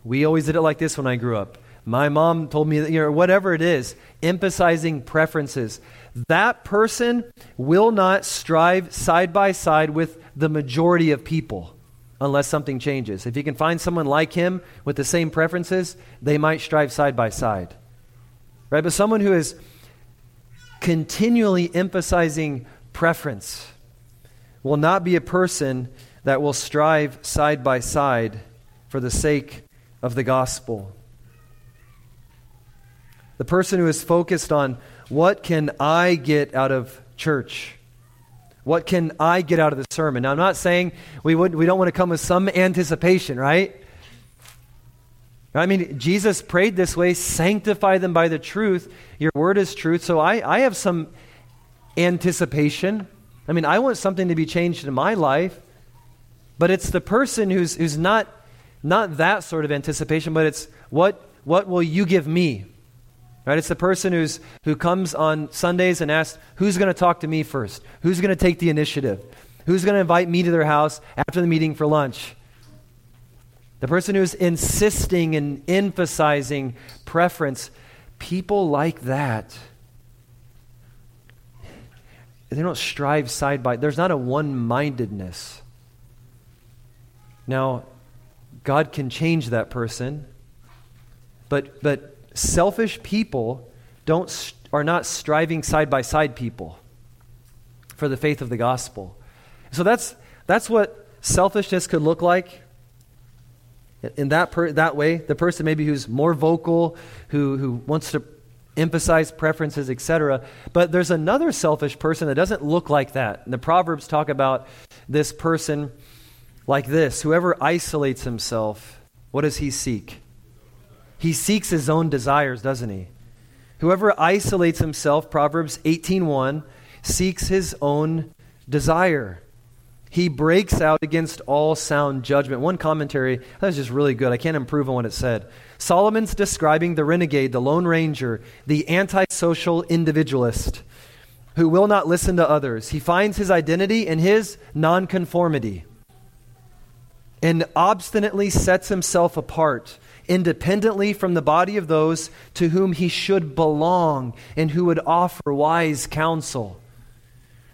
We always did it like this when I grew up. My mom told me that, you know, whatever it is, emphasizing preferences. That person will not strive side by side with the majority of people unless something changes. If you can find someone like him with the same preferences, they might strive side by side. Right? But someone who is continually emphasizing preference will not be a person that will strive side by side for the sake of the gospel. The person who is focused on what can I get out of church? What can I get out of the sermon? Now, I'm not saying we, would, we don't want to come with some anticipation, right? I mean, Jesus prayed this way sanctify them by the truth. Your word is truth. So I, I have some anticipation. I mean, I want something to be changed in my life, but it's the person who's, who's not, not that sort of anticipation, but it's what, what will you give me? Right? It's the person who's, who comes on Sundays and asks, Who's going to talk to me first? Who's going to take the initiative? Who's going to invite me to their house after the meeting for lunch? The person who's insisting and emphasizing preference. People like that, they don't strive side by There's not a one mindedness. Now, God can change that person, but, but selfish people don't, are not striving side by side people for the faith of the gospel. So that's, that's what selfishness could look like. In that, per, that way, the person maybe who's more vocal, who, who wants to emphasize preferences, etc. But there's another selfish person that doesn't look like that. And the Proverbs talk about this person like this Whoever isolates himself, what does he seek? He seeks his own desires, doesn't he? Whoever isolates himself, Proverbs 18:1, seeks his own desire. He breaks out against all sound judgment. One commentary, that was just really good. I can't improve on what it said. Solomon's describing the renegade, the Lone Ranger, the antisocial individualist who will not listen to others. He finds his identity in his nonconformity and obstinately sets himself apart independently from the body of those to whom he should belong and who would offer wise counsel.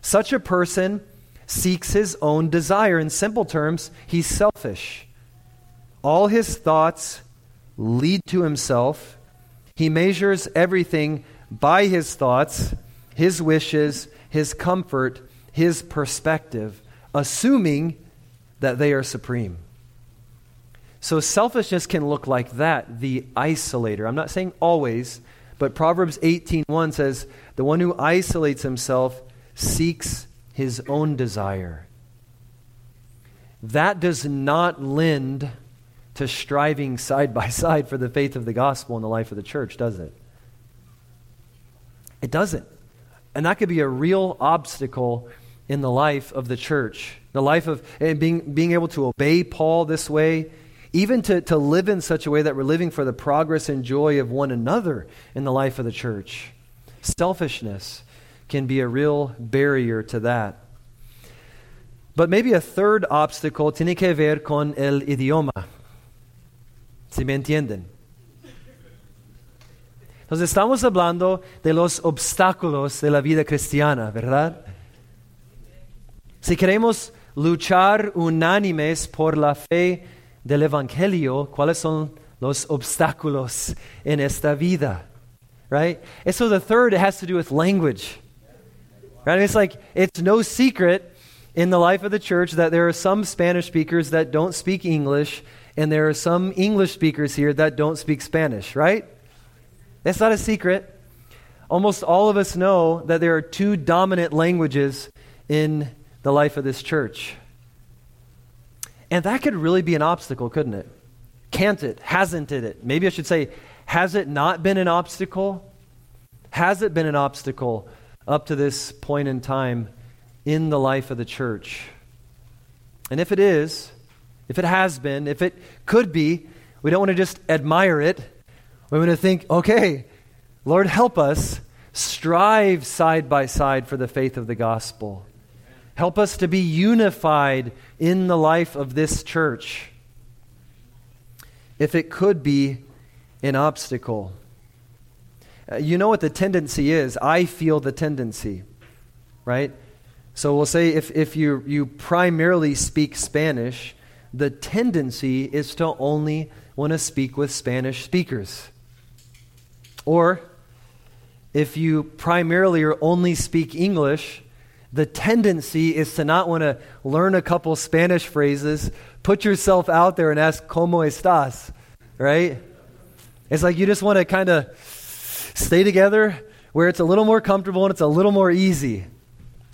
Such a person seeks his own desire. In simple terms, he's selfish. All his thoughts lead to himself. He measures everything by his thoughts, his wishes, his comfort, his perspective, assuming that they are supreme. So selfishness can look like that, the isolator. I'm not saying always, but Proverbs 18:1 says, "The one who isolates himself seeks his own desire." That does not lend to striving side by side for the faith of the gospel in the life of the church, does it? It doesn't. And that could be a real obstacle in the life of the church. The life of eh, being, being able to obey Paul this way, even to, to live in such a way that we're living for the progress and joy of one another in the life of the church. Selfishness can be a real barrier to that. But maybe a third obstacle tiene que ver con el idioma. Si me entienden. Entonces estamos hablando de los obstáculos de la vida cristiana, ¿verdad? Si queremos luchar unánimes por la fe del Evangelio, ¿cuáles son los obstáculos en esta vida? Right? And so the third it has to do with language. Right? It's like it's no secret in the life of the church that there are some Spanish speakers that don't speak English, and there are some English speakers here that don't speak Spanish, right? That's not a secret. Almost all of us know that there are two dominant languages in the life of this church. And that could really be an obstacle, couldn't it? Can't it? Hasn't it? Maybe I should say, has it not been an obstacle? Has it been an obstacle up to this point in time in the life of the church? And if it is, if it has been, if it could be, we don't want to just admire it. We want to think, okay, Lord, help us strive side by side for the faith of the gospel. Help us to be unified in the life of this church. If it could be an obstacle. Uh, you know what the tendency is. I feel the tendency, right? So we'll say if, if you, you primarily speak Spanish, the tendency is to only want to speak with Spanish speakers. Or if you primarily or only speak English, the tendency is to not want to learn a couple Spanish phrases, put yourself out there and ask, ¿Cómo estás? Right? It's like you just want to kind of stay together where it's a little more comfortable and it's a little more easy.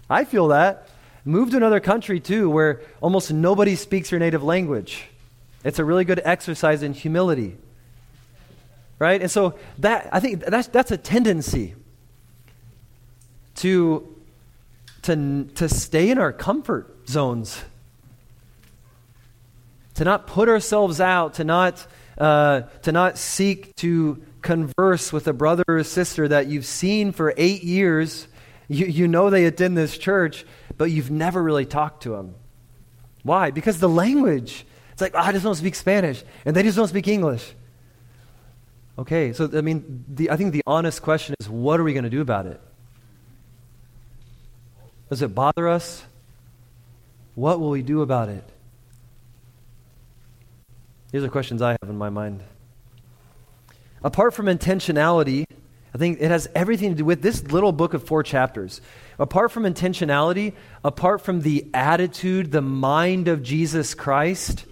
I feel that. Move to another country too where almost nobody speaks your native language. It's a really good exercise in humility. Right? And so that I think that's that's a tendency to to, to stay in our comfort zones, to not put ourselves out, to not, uh, to not seek to converse with a brother or sister that you've seen for eight years. You, you know they attend this church, but you've never really talked to them. Why? Because the language. It's like, oh, I just don't speak Spanish, and they just don't speak English. Okay, so I mean, the, I think the honest question is, what are we going to do about it? Does it bother us? What will we do about it? These are questions I have in my mind. Apart from intentionality, I think it has everything to do with this little book of four chapters. Apart from intentionality, apart from the attitude, the mind of Jesus Christ,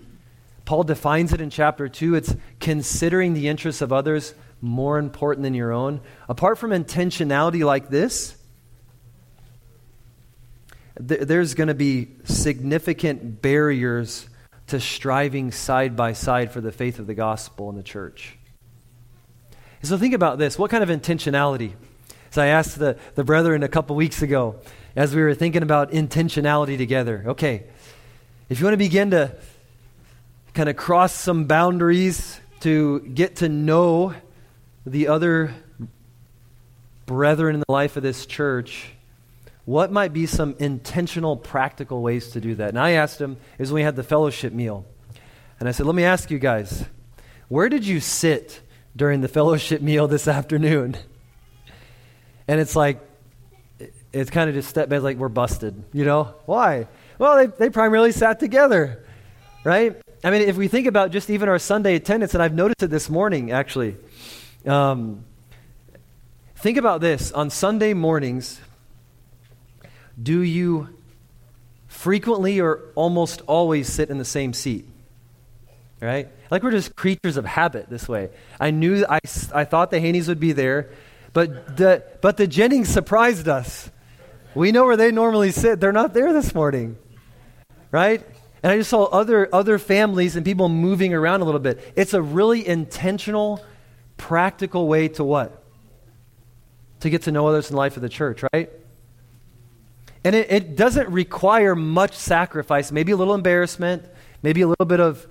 Paul defines it in chapter 2. It's considering the interests of others more important than your own. Apart from intentionality like this, th- there's going to be significant barriers to striving side by side for the faith of the gospel in the church. So think about this. What kind of intentionality? So I asked the, the brethren a couple weeks ago as we were thinking about intentionality together. Okay, if you want to begin to kind of cross some boundaries to get to know the other brethren in the life of this church, what might be some intentional, practical ways to do that? And I asked him, is when we had the fellowship meal. And I said, let me ask you guys, where did you sit during the fellowship meal this afternoon? And it's like, it's kind of just step back, like we're busted, you know? Why? Well, they, they primarily sat together, right? I mean, if we think about just even our Sunday attendance, and I've noticed it this morning, actually. Um, think about this. On Sunday mornings, do you frequently or almost always sit in the same seat? Right? Like we're just creatures of habit this way. I knew, I, I thought the Haneys would be there, but the, but the Jennings surprised us. We know where they normally sit. They're not there this morning. Right? And I just saw other, other families and people moving around a little bit. It's a really intentional, practical way to what? To get to know others in the life of the church, right? And it, it doesn't require much sacrifice, maybe a little embarrassment, maybe a little bit of,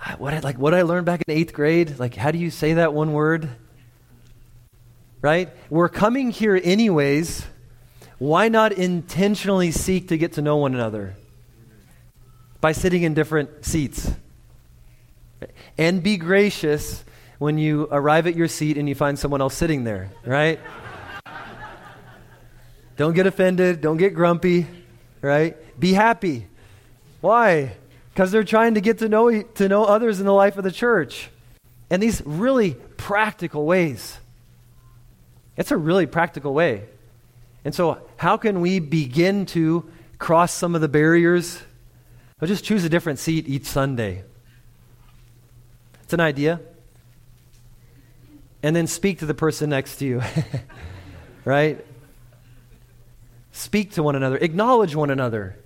ah, what like what I learned back in eighth grade. Like, how do you say that one word? Right? We're coming here anyways. Why not intentionally seek to get to know one another by sitting in different seats? And be gracious when you arrive at your seat and you find someone else sitting there, right? Don't get offended, don't get grumpy, right? Be happy. Why? Because they're trying to get to know, to know others in the life of the church. And these really practical ways. It's a really practical way. And so, how can we begin to cross some of the barriers? I'll just choose a different seat each Sunday. It's an idea. And then speak to the person next to you. right? Speak to one another, acknowledge one another.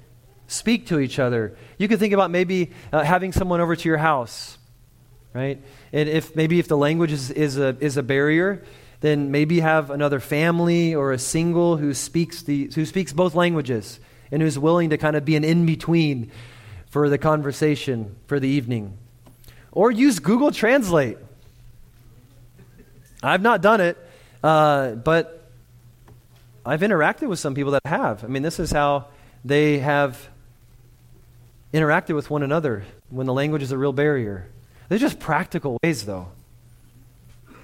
Speak to each other. You could think about maybe uh, having someone over to your house, right? And if maybe if the language is, is, a, is a barrier, then maybe have another family or a single who speaks, the, who speaks both languages and who's willing to kind of be an in between for the conversation for the evening. Or use Google Translate. I've not done it, uh, but I've interacted with some people that have. I mean, this is how they have interacted with one another when the language is a real barrier. They're just practical ways, though.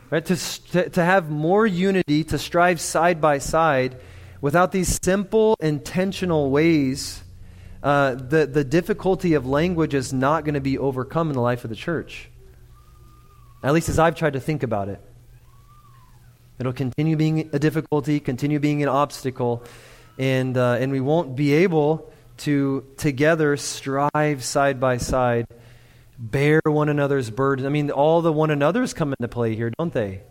Right? To, to, to have more unity, to strive side by side, without these simple, intentional ways, uh, the, the difficulty of language is not going to be overcome in the life of the church. At least as I've tried to think about it. It'll continue being a difficulty, continue being an obstacle, and, uh, and we won't be able to together strive side by side, bear one another's burdens. I mean, all the one another's come into play here, don't they?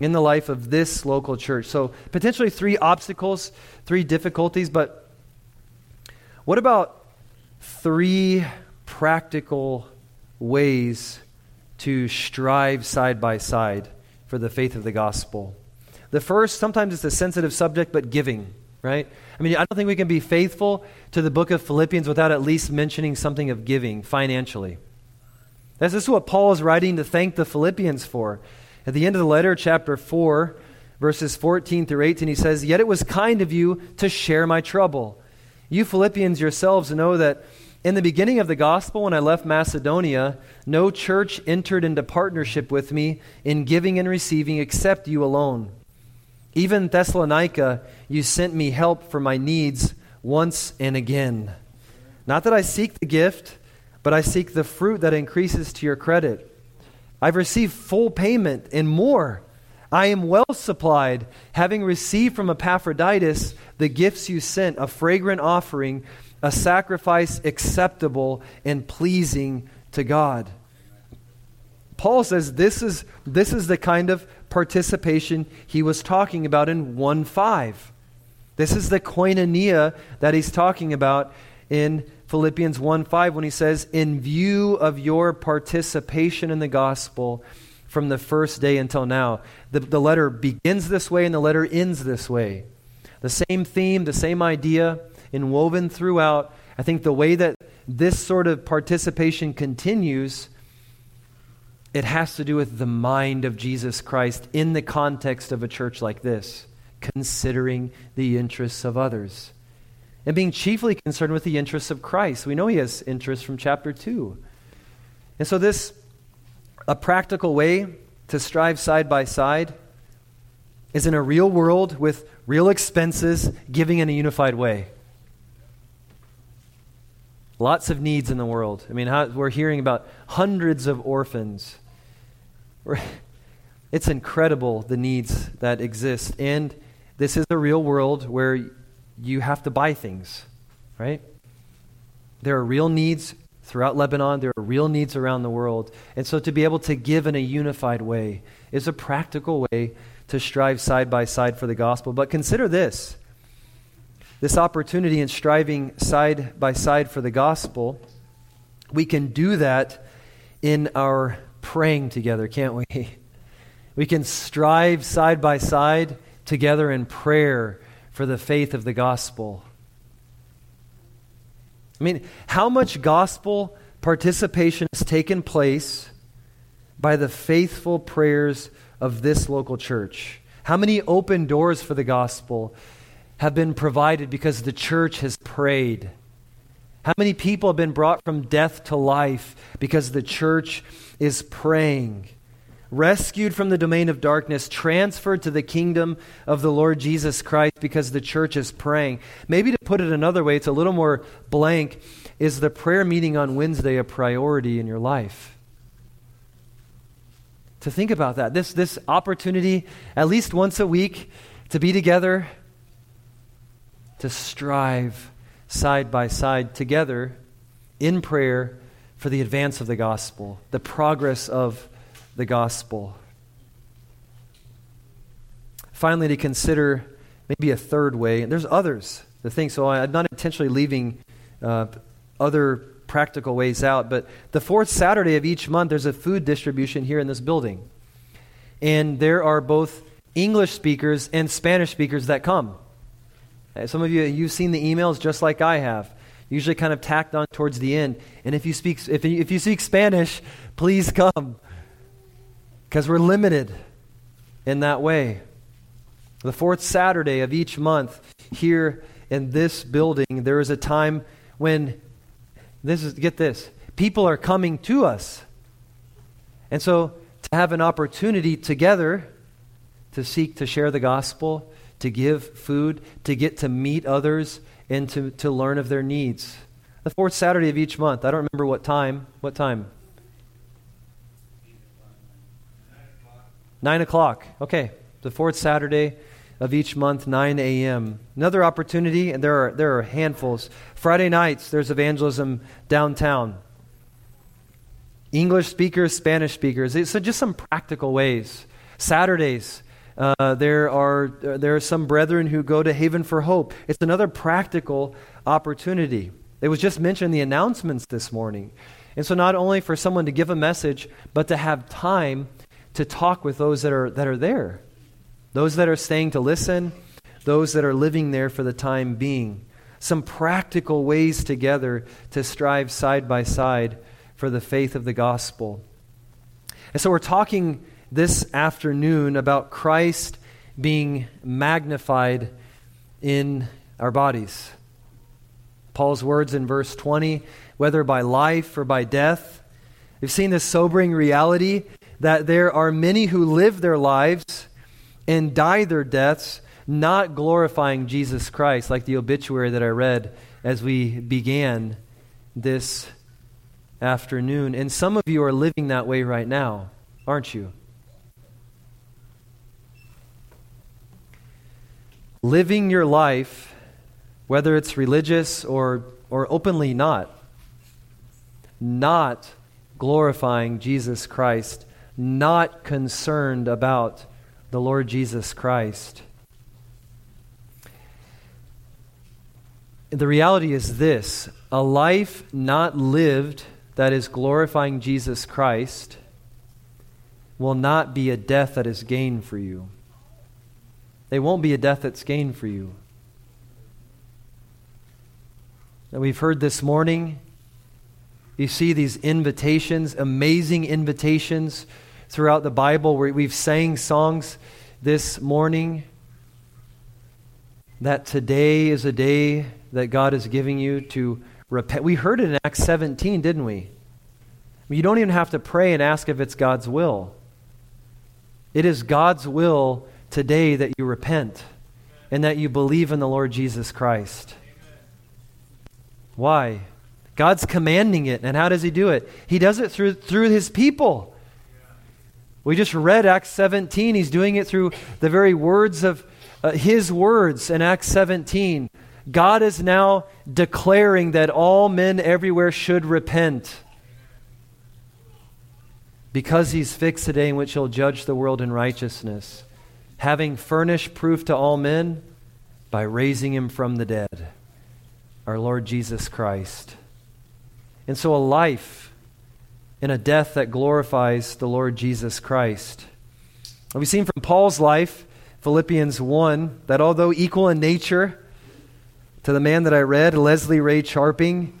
In the life of this local church. So, potentially three obstacles, three difficulties, but what about three practical ways to strive side by side for the faith of the gospel? The first, sometimes it's a sensitive subject, but giving right? I mean, I don't think we can be faithful to the book of Philippians without at least mentioning something of giving financially. This is what Paul is writing to thank the Philippians for. At the end of the letter, chapter 4, verses 14 through 18, he says, Yet it was kind of you to share my trouble. You Philippians yourselves know that in the beginning of the gospel, when I left Macedonia, no church entered into partnership with me in giving and receiving except you alone. Even Thessalonica, you sent me help for my needs once and again. Not that I seek the gift, but I seek the fruit that increases to your credit. I've received full payment and more. I am well supplied, having received from Epaphroditus the gifts you sent, a fragrant offering, a sacrifice acceptable and pleasing to God. Paul says this is, this is the kind of participation he was talking about in 1 5. This is the koinonia that he's talking about in Philippians 1 5 when he says, In view of your participation in the gospel from the first day until now. The, the letter begins this way and the letter ends this way. The same theme, the same idea, and woven throughout. I think the way that this sort of participation continues it has to do with the mind of Jesus Christ in the context of a church like this, considering the interests of others and being chiefly concerned with the interests of Christ. We know he has interests from chapter 2. And so, this, a practical way to strive side by side, is in a real world with real expenses, giving in a unified way. Lots of needs in the world. I mean, how, we're hearing about hundreds of orphans. We're, it's incredible the needs that exist. And this is a real world where you have to buy things, right? There are real needs throughout Lebanon, there are real needs around the world. And so to be able to give in a unified way is a practical way to strive side by side for the gospel. But consider this this opportunity in striving side by side for the gospel, we can do that in our praying together, can't we? We can strive side by side together in prayer for the faith of the gospel. I mean, how much gospel participation has taken place by the faithful prayers of this local church? How many open doors for the gospel have been provided because the church has prayed? How many people have been brought from death to life because the church is praying? Rescued from the domain of darkness, transferred to the kingdom of the Lord Jesus Christ because the church is praying. Maybe to put it another way, it's a little more blank. Is the prayer meeting on Wednesday a priority in your life? To think about that. This, this opportunity, at least once a week, to be together, to strive side by side together in prayer for the advance of the gospel, the progress of the gospel. Finally, to consider maybe a third way, and there's others to think, so I'm not intentionally leaving uh, other practical ways out, but the fourth Saturday of each month, there's a food distribution here in this building. And there are both English speakers and Spanish speakers that come. Uh, some of you, you've seen the emails just like I have, usually kind of tacked on towards the end. And if you speak, if if you speak Spanish, please come, because we're limited in that way. The fourth Saturday of each month here in this building, there is a time when, this is, get this, people are coming to us. And so to have an opportunity together to seek to share the gospel, to give food, to get to meet others, and to, to learn of their needs. The fourth Saturday of each month. I don't remember what time. What time? Nine o'clock. Okay. The fourth Saturday of each month, 9 a.m. Another opportunity, and there are, there are handfuls. Friday nights, there's evangelism downtown. English speakers, Spanish speakers. So just some practical ways. Saturdays, uh, there, are, there are some brethren who go to Haven for Hope. It's another practical opportunity. It was just mentioned in the announcements this morning. And so, not only for someone to give a message, but to have time to talk with those that are, that are there, those that are staying to listen, those that are living there for the time being. Some practical ways together to strive side by side for the faith of the gospel. And so, we're talking this afternoon about Christ being magnified in our bodies. Paul's words in verse 20 whether by life or by death. We've seen this sobering reality that there are many who live their lives and die their deaths not glorifying Jesus Christ, like the obituary that I read as we began this afternoon. And some of you are living that way right now, aren't you? Living your life, whether it's religious or, or openly not, not glorifying Jesus Christ, not concerned about the Lord Jesus Christ. The reality is this a life not lived that is glorifying Jesus Christ will not be a death that is gain for you. They won't be a death that's gain for you. And we've heard this morning, you see these invitations, amazing invitations throughout the Bible where we've sang songs this morning that today is a day that God is giving you to repent. We heard it in Acts 17, didn't we? You don't even have to pray and ask if it's God's will. It is God's will today that you repent and that you believe in the Lord Jesus Christ. Why? God's commanding it. And how does He do it? He does it through, through His people. We just read Acts 17. He's doing it through the very words of uh, His words in Acts 17. God is now declaring that all men everywhere should repent because He's fixed a day in which He'll judge the world in righteousness having furnished proof to all men by raising him from the dead, our Lord Jesus Christ. And so, a life in a death that glorifies the Lord Jesus Christ. We've seen from Paul's life, Philippians 1, that although equal in nature to the man that I read, Leslie Ray Charping,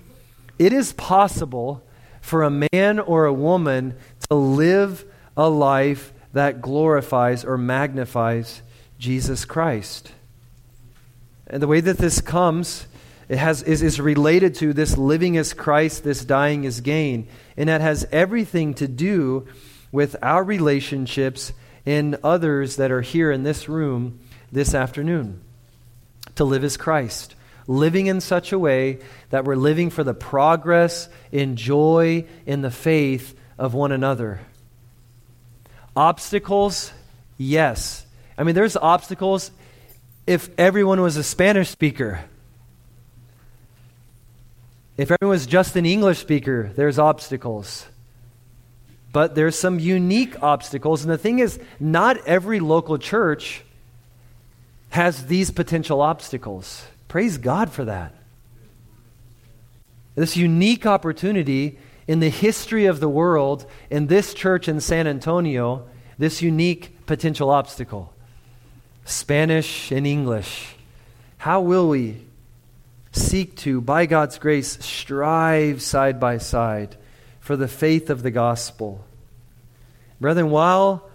it is possible for a man or a woman to live a life that glorifies or magnifies Jesus Christ. And the way that this comes it has, is, is related to this living as Christ, this dying as gain. And that has everything to do with our relationships in others that are here in this room this afternoon. To live as Christ. Living in such a way that we're living for the progress in joy in the faith of one another. Obstacles, yes. I mean, there's obstacles if everyone was a Spanish speaker. If everyone was just an English speaker, there's obstacles. But there's some unique obstacles. And the thing is, not every local church has these potential obstacles. Praise God for that. This unique opportunity in the history of the world, in this church in San Antonio, this unique potential obstacle Spanish and English. How will we seek to, by God's grace, strive side by side for the faith of the gospel. Brethren, while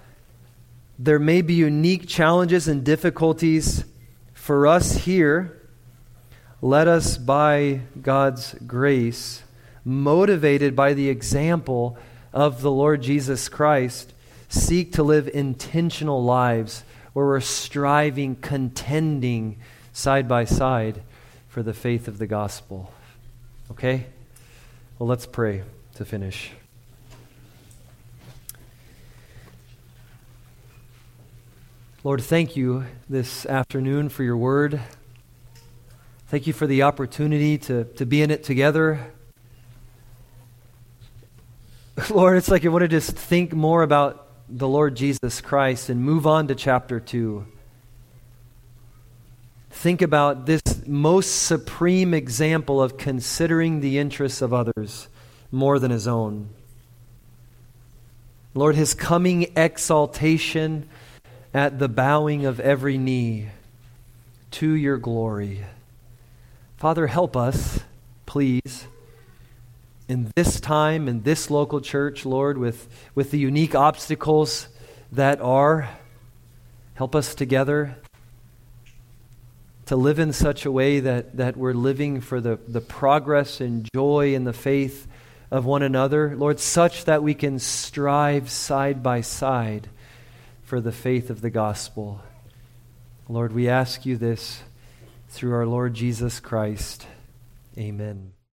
there may be unique challenges and difficulties for us here, let us, by God's grace, motivated by the example of the Lord Jesus Christ, seek to live intentional lives where we're striving, contending side by side for the faith of the gospel. Okay? Well, let's pray to finish. Lord, thank you this afternoon for your word. Thank you for the opportunity to, to be in it together. Lord, it's like I want to just think more about the Lord Jesus Christ and move on to chapter 2 think about this most supreme example of considering the interests of others more than his own. Lord, his coming exaltation at the bowing of every knee to your glory. Father, help us, please, in this time, in this local church, Lord, with, with the unique obstacles that are. Help us together to live in such a way that, that we're living for the, the progress and joy in the faith of one another, Lord, such that we can strive side by side for the faith of the gospel. Lord, we ask you this through our Lord Jesus Christ. Amen.